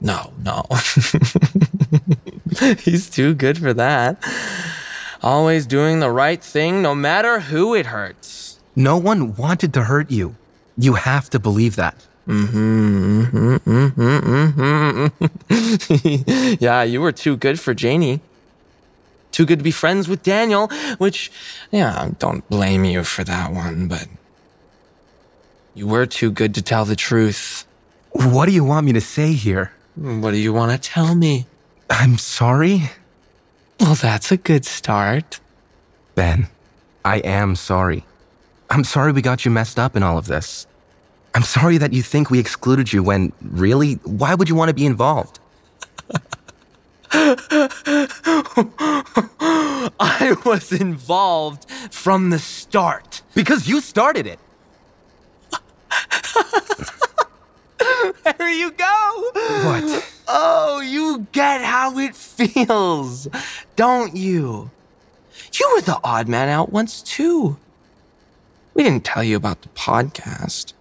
No, no. He's too good for that. Always doing the right thing no matter who it hurts. No one wanted to hurt you. You have to believe that. Mm-hmm, mm-hmm, mm-hmm, yeah, you were too good for Janie. Too good to be friends with Daniel, which, yeah, don't blame you for that one, but you were too good to tell the truth. What do you want me to say here? What do you want to tell me? I'm sorry? Well, that's a good start. Ben, I am sorry. I'm sorry we got you messed up in all of this. I'm sorry that you think we excluded you when, really, why would you want to be involved? I was involved from the start. Because you started it. there you go. What? Oh, you get how it feels, don't you? You were the odd man out once, too. We didn't tell you about the podcast.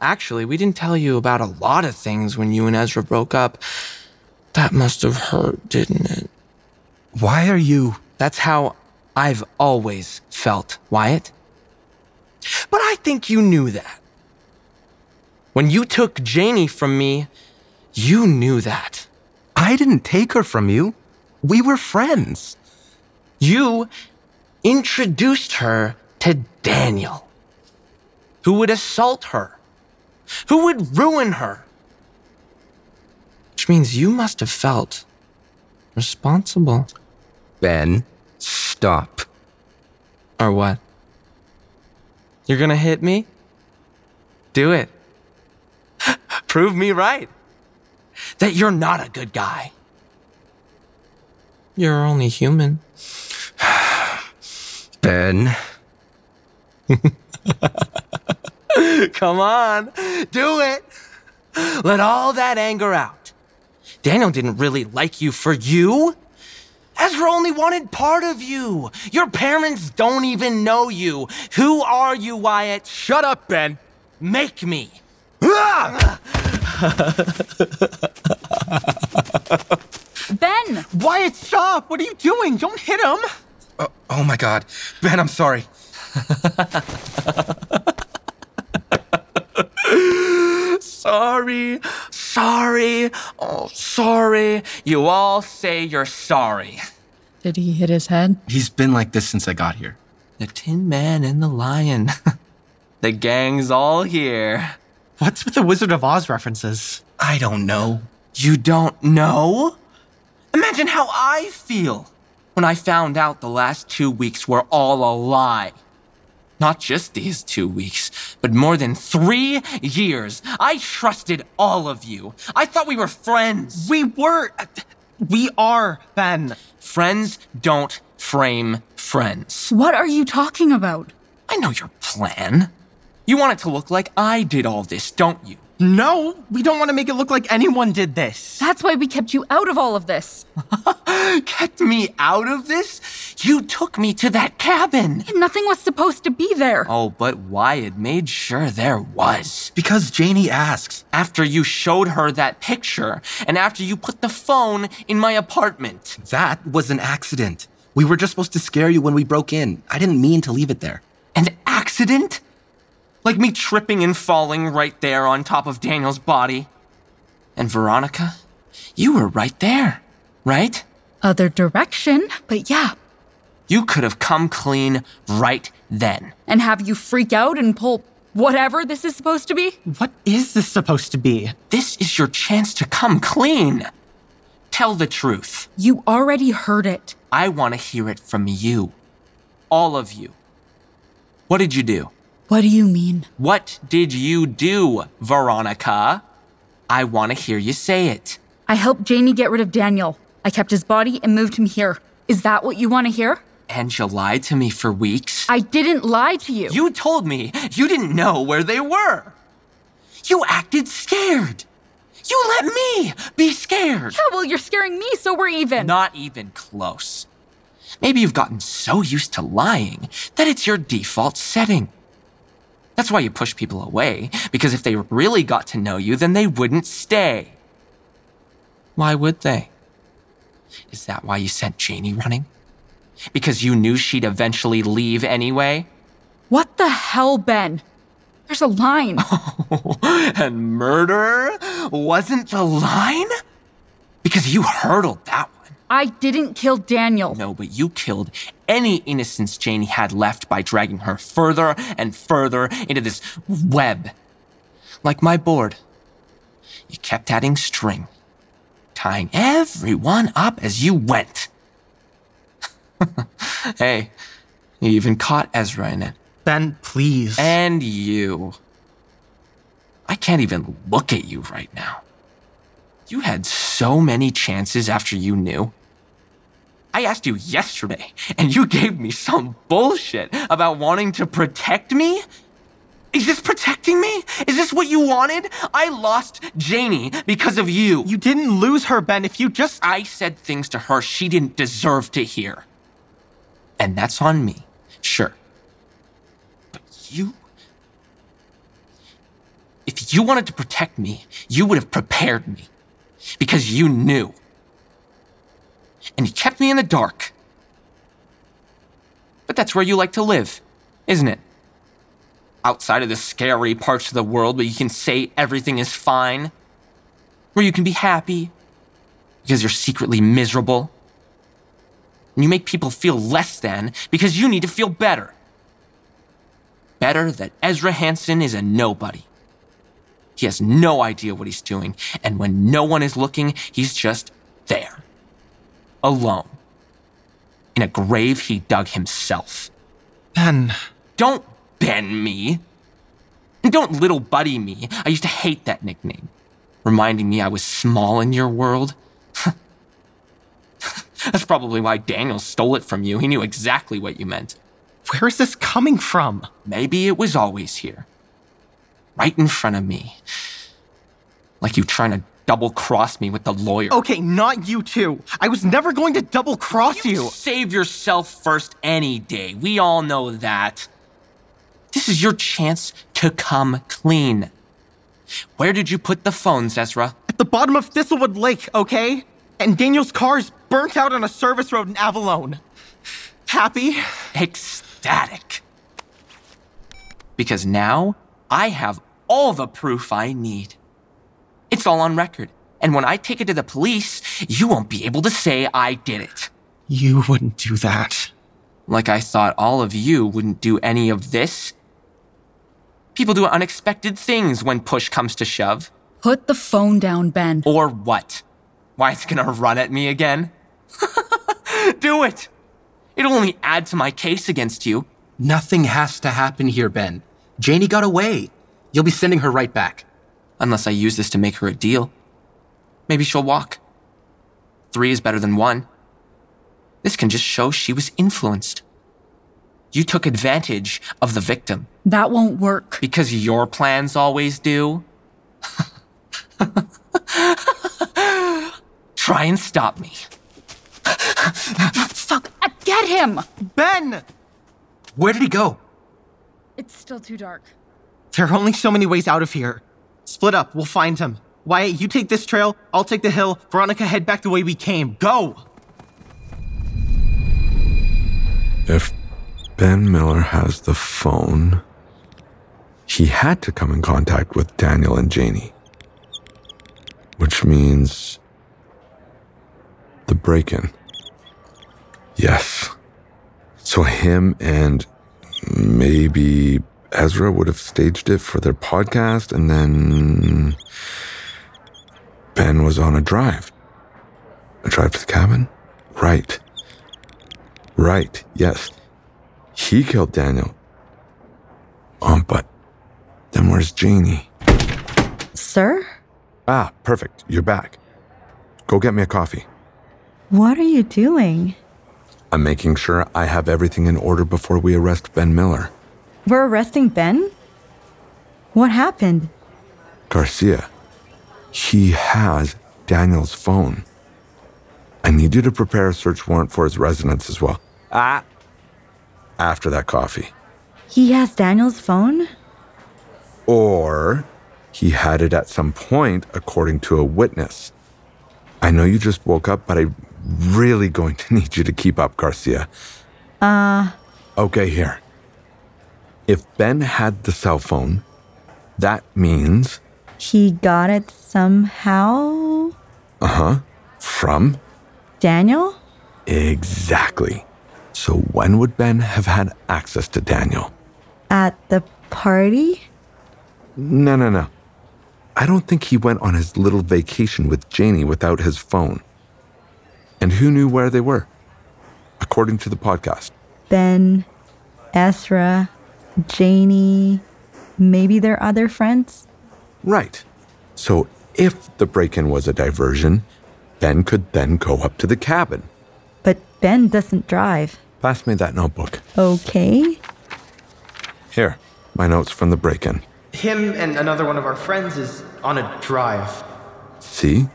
Actually, we didn't tell you about a lot of things when you and Ezra broke up. That must have hurt, didn't it? Why are you. That's how I've always felt, Wyatt. But I think you knew that. When you took Janie from me, you knew that. I didn't take her from you. We were friends. You introduced her to Daniel, who would assault her, who would ruin her. Which means you must have felt responsible. Ben, stop. Or what? You're gonna hit me? Do it. Prove me right. That you're not a good guy. You're only human. Ben. Come on, do it. Let all that anger out. Daniel didn't really like you for you. Ezra only wanted part of you. Your parents don't even know you. Who are you, Wyatt? Shut up, Ben. Make me. Ben! Wyatt, stop! What are you doing? Don't hit him! Oh, oh my god. Ben, I'm sorry. sorry, sorry, oh, sorry. You all say you're sorry. Did he hit his head? He's been like this since I got here. The Tin Man and the Lion. the gang's all here. What's with the Wizard of Oz references? I don't know. You don't know? Imagine how I feel when I found out the last two weeks were all a lie. Not just these two weeks, but more than three years. I trusted all of you. I thought we were friends. We were. We are, Ben. Friends don't frame friends. What are you talking about? I know your plan. You want it to look like I did all this, don't you? No, we don't want to make it look like anyone did this. That's why we kept you out of all of this. kept me out of this? You took me to that cabin. And nothing was supposed to be there. Oh, but Wyatt made sure there was. Because Janie asked. After you showed her that picture, and after you put the phone in my apartment. That was an accident. We were just supposed to scare you when we broke in. I didn't mean to leave it there. An accident? Like me tripping and falling right there on top of Daniel's body. And Veronica, you were right there, right? Other direction, but yeah. You could have come clean right then. And have you freak out and pull whatever this is supposed to be? What is this supposed to be? This is your chance to come clean. Tell the truth. You already heard it. I want to hear it from you. All of you. What did you do? What do you mean? What did you do, Veronica? I want to hear you say it. I helped Janie get rid of Daniel. I kept his body and moved him here. Is that what you want to hear? And you lied to me for weeks? I didn't lie to you. You told me you didn't know where they were. You acted scared. You let me be scared. Yeah, well, you're scaring me, so we're even. Not even close. Maybe you've gotten so used to lying that it's your default setting. That's why you push people away, because if they really got to know you, then they wouldn't stay. Why would they? Is that why you sent Janie running? Because you knew she'd eventually leave anyway? What the hell, Ben? There's a line. and murder wasn't the line? Because you hurdled that one. I didn't kill Daniel. No, but you killed any innocence Janie had left by dragging her further and further into this web. Like my board. You kept adding string, tying everyone up as you went. hey, you even caught Ezra in it. Ben, please. And you. I can't even look at you right now. You had so many chances after you knew. I asked you yesterday, and you gave me some bullshit about wanting to protect me? Is this protecting me? Is this what you wanted? I lost Janie because of you. You didn't lose her, Ben. If you just. I said things to her she didn't deserve to hear. And that's on me, sure. But you. If you wanted to protect me, you would have prepared me. Because you knew. And you kept me in the dark. But that's where you like to live, isn't it? Outside of the scary parts of the world where you can say everything is fine. Where you can be happy. Because you're secretly miserable. And you make people feel less than because you need to feel better. Better that Ezra Hansen is a nobody. He has no idea what he's doing, and when no one is looking, he's just there. Alone. In a grave he dug himself. Ben. Don't Ben me. And don't little buddy me. I used to hate that nickname. Reminding me I was small in your world. That's probably why Daniel stole it from you. He knew exactly what you meant. Where is this coming from? Maybe it was always here. Right in front of me. Like you trying to double cross me with the lawyer. Okay, not you two. I was never going to double cross you. Save yourself first any day. We all know that. This is your chance to come clean. Where did you put the phones, Ezra? At the bottom of Thistlewood Lake, okay? And Daniel's car is burnt out on a service road in Avalon. Happy? Ecstatic. Because now I have all the proof I need. It's all on record. And when I take it to the police, you won't be able to say I did it. You wouldn't do that. Like I thought all of you wouldn't do any of this. People do unexpected things when push comes to shove. Put the phone down, Ben. Or what? Why, it's gonna run at me again? do it! It'll only add to my case against you. Nothing has to happen here, Ben. Janie got away. You'll be sending her right back. Unless I use this to make her a deal. Maybe she'll walk. Three is better than one. This can just show she was influenced. You took advantage of the victim. That won't work. Because your plans always do? Try and stop me. Fuck, get him! Ben! Where did he go? It's still too dark. There are only so many ways out of here. Split up, we'll find him. Wyatt, you take this trail, I'll take the hill. Veronica, head back the way we came. Go! If Ben Miller has the phone, he had to come in contact with Daniel and Janie. Which means the break in. Yes. So him and maybe Ezra would have staged it for their podcast, and then Ben was on a drive. A drive to the cabin? Right. Right, yes. He killed Daniel. Um, but then where's Janie? Sir? Ah, perfect. You're back. Go get me a coffee. What are you doing? I'm making sure I have everything in order before we arrest Ben Miller. We're arresting Ben? What happened? Garcia. He has Daniel's phone. I need you to prepare a search warrant for his residence as well. Ah. After that coffee. He has Daniel's phone? Or he had it at some point, according to a witness. I know you just woke up, but I'm really going to need you to keep up, Garcia. Uh, Okay, here. If Ben had the cell phone, that means, he got it somehow? uh huh, from? Daniel? Exactly. So when would Ben have had access to Daniel? At the party? No, no, no. I don't think he went on his little vacation with Janie without his phone. And who knew where they were? According to the podcast. Ben, Ezra, Janie, maybe their other friends? Right. So if the break in was a diversion, Ben could then go up to the cabin. But Ben doesn't drive. Pass me that notebook. Okay. Here, my notes from the break in. Him and another one of our friends is on a drive. See?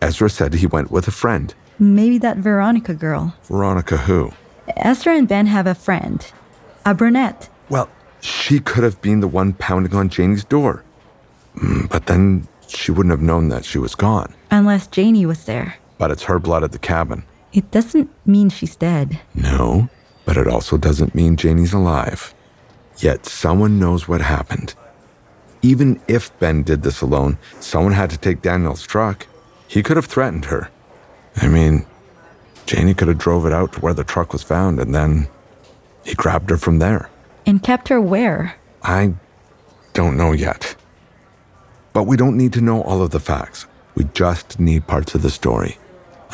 Ezra said he went with a friend. Maybe that Veronica girl. Veronica who? Ezra and Ben have a friend, a brunette. Well, she could have been the one pounding on Janie's door. Mm, But then she wouldn't have known that she was gone. Unless Janie was there. But it's her blood at the cabin. It doesn't mean she's dead. No, but it also doesn't mean Janie's alive. Yet someone knows what happened. Even if Ben did this alone, someone had to take Daniel's truck. He could have threatened her. I mean, Janie could have drove it out to where the truck was found and then he grabbed her from there. And kept her where? I don't know yet. But we don't need to know all of the facts. We just need parts of the story.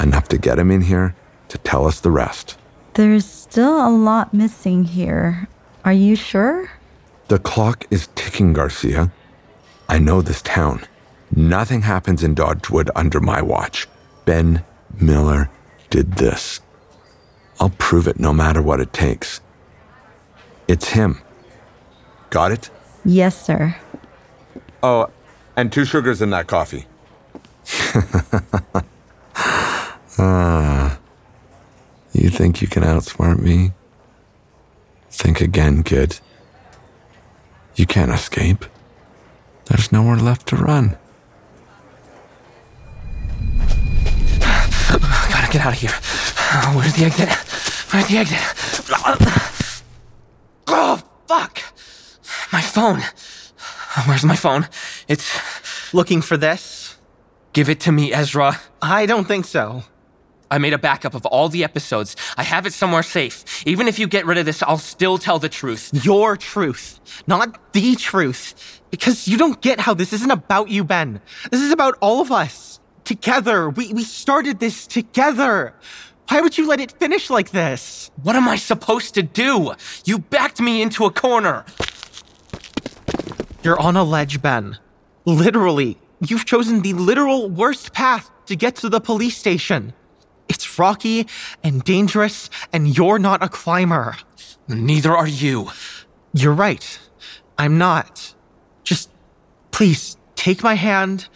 Enough to get him in here to tell us the rest. There's still a lot missing here. Are you sure? The clock is ticking, Garcia. I know this town. Nothing happens in Dodgewood under my watch. Ben Miller did this. I'll prove it no matter what it takes. It's him. Got it? Yes, sir. Oh, and two sugars in that coffee. ah. You think you can outsmart me? Think again, kid. You can't escape. There's nowhere left to run. I Gotta get out of here. Where's the exit? Where's the exit? Oh, fuck! My phone. Where's my phone? It's. Looking for this? Give it to me, Ezra. I don't think so. I made a backup of all the episodes. I have it somewhere safe. Even if you get rid of this, I'll still tell the truth. Your truth, not the truth. Because you don't get how this isn't about you, Ben. This is about all of us. Together. We, we started this together. Why would you let it finish like this? What am I supposed to do? You backed me into a corner. You're on a ledge, Ben. Literally. You've chosen the literal worst path to get to the police station. It's rocky and dangerous, and you're not a climber. Neither are you. You're right. I'm not. Just please take my hand.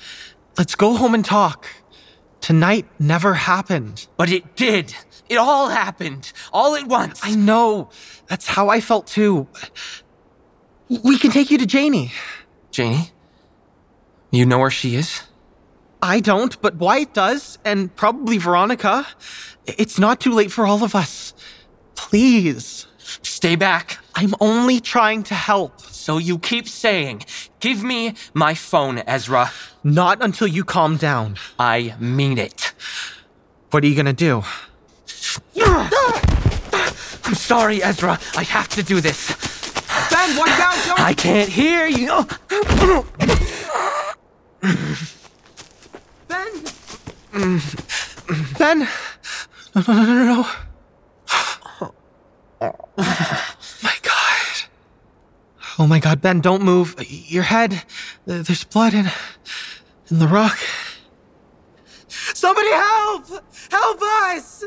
Let's go home and talk. Tonight never happened. But it did. It all happened. All at once. I know. That's how I felt too. We can take you to Janie. Janie? You know where she is? I don't, but Wyatt does, and probably Veronica. It's not too late for all of us. Please. Stay back. I'm only trying to help. So you keep saying, give me my phone, Ezra. Not until you calm down. I mean it. What are you gonna do? I'm sorry, Ezra. I have to do this. Ben, watch out! Don't... I can't hear you. Ben! Ben! No, no, no, no, no. my God. Oh my God, Ben, don't move. Your head. There's blood in, in the rock. Somebody help! Help us!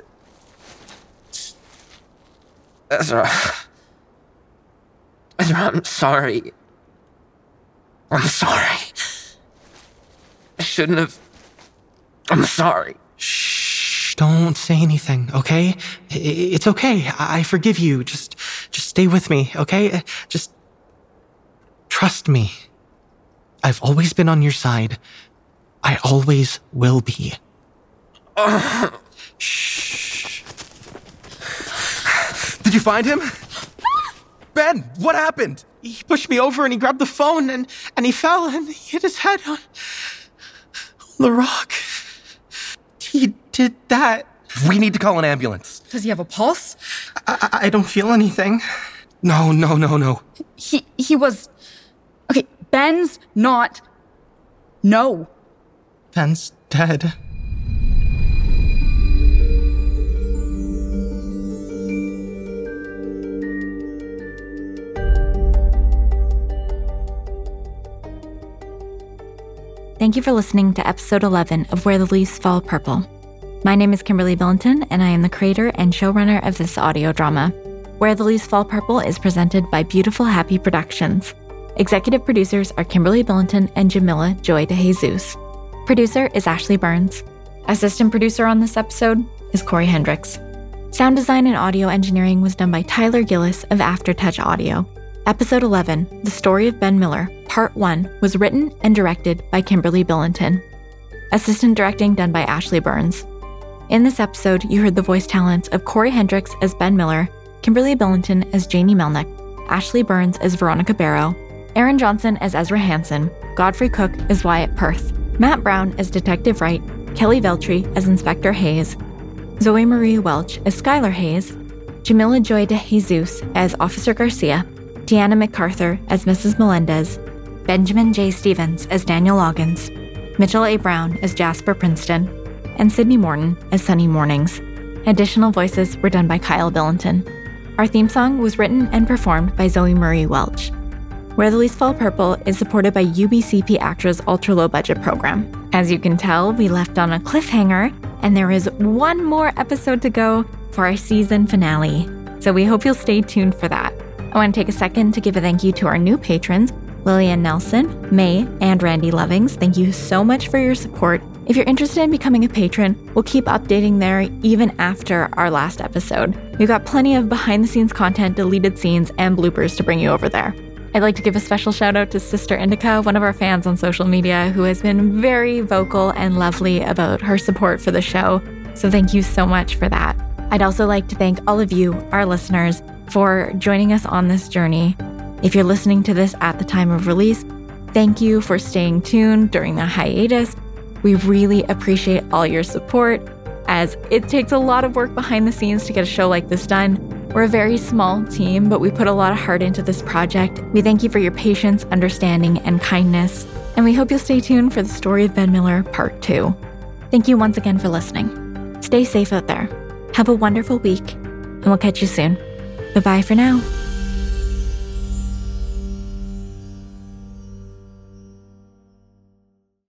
Ezra. I'm sorry. I'm sorry. I shouldn't have. I'm sorry. Shh, don't say anything, okay? It's okay. I forgive you. Just just stay with me, okay? Uh, just trust me. I've always been on your side. I always will be. Shh. Did you find him? Ben, what happened? He pushed me over and he grabbed the phone and, and he fell and he hit his head on, on the rock. He did that. We need to call an ambulance. Does he have a pulse? I, I don't feel anything. No, no, no, no. He he was Okay, Ben's not No. Ben's dead. Thank you for listening to episode 11 of Where the Leaves Fall Purple. My name is Kimberly Billington, and I am the creator and showrunner of this audio drama. Where the Leaves Fall Purple is presented by Beautiful Happy Productions. Executive producers are Kimberly Billington and Jamila Joy de Jesus. Producer is Ashley Burns. Assistant producer on this episode is Corey Hendricks. Sound design and audio engineering was done by Tyler Gillis of Aftertouch Audio. Episode 11, The Story of Ben Miller, Part 1, was written and directed by Kimberly Billington. Assistant directing done by Ashley Burns. In this episode, you heard the voice talents of Corey Hendricks as Ben Miller, Kimberly Billington as Janie Melnick, Ashley Burns as Veronica Barrow, Aaron Johnson as Ezra Hansen, Godfrey Cook as Wyatt Perth, Matt Brown as Detective Wright, Kelly Veltri as Inspector Hayes, Zoe Marie Welch as Skylar Hayes, Jamila Joy de Jesus as Officer Garcia, Deanna MacArthur as Mrs. Melendez, Benjamin J. Stevens as Daniel Loggins, Mitchell A. Brown as Jasper Princeton, and Sydney Morton as Sunny Mornings. Additional voices were done by Kyle Billington. Our theme song was written and performed by Zoe Marie Welch. Where the Leaves Fall Purple is supported by UBCP Actra's ultra low budget program. As you can tell, we left on a cliffhanger, and there is one more episode to go for our season finale. So we hope you'll stay tuned for that. I want to take a second to give a thank you to our new patrons, Lillian Nelson, May, and Randy Lovings. Thank you so much for your support. If you're interested in becoming a patron, we'll keep updating there even after our last episode. We've got plenty of behind the scenes content, deleted scenes, and bloopers to bring you over there. I'd like to give a special shout out to Sister Indica, one of our fans on social media, who has been very vocal and lovely about her support for the show. So thank you so much for that. I'd also like to thank all of you, our listeners, for joining us on this journey. If you're listening to this at the time of release, thank you for staying tuned during the hiatus. We really appreciate all your support, as it takes a lot of work behind the scenes to get a show like this done. We're a very small team, but we put a lot of heart into this project. We thank you for your patience, understanding, and kindness, and we hope you'll stay tuned for the story of Ben Miller Part 2. Thank you once again for listening. Stay safe out there. Have a wonderful week, and we'll catch you soon. Bye bye for now.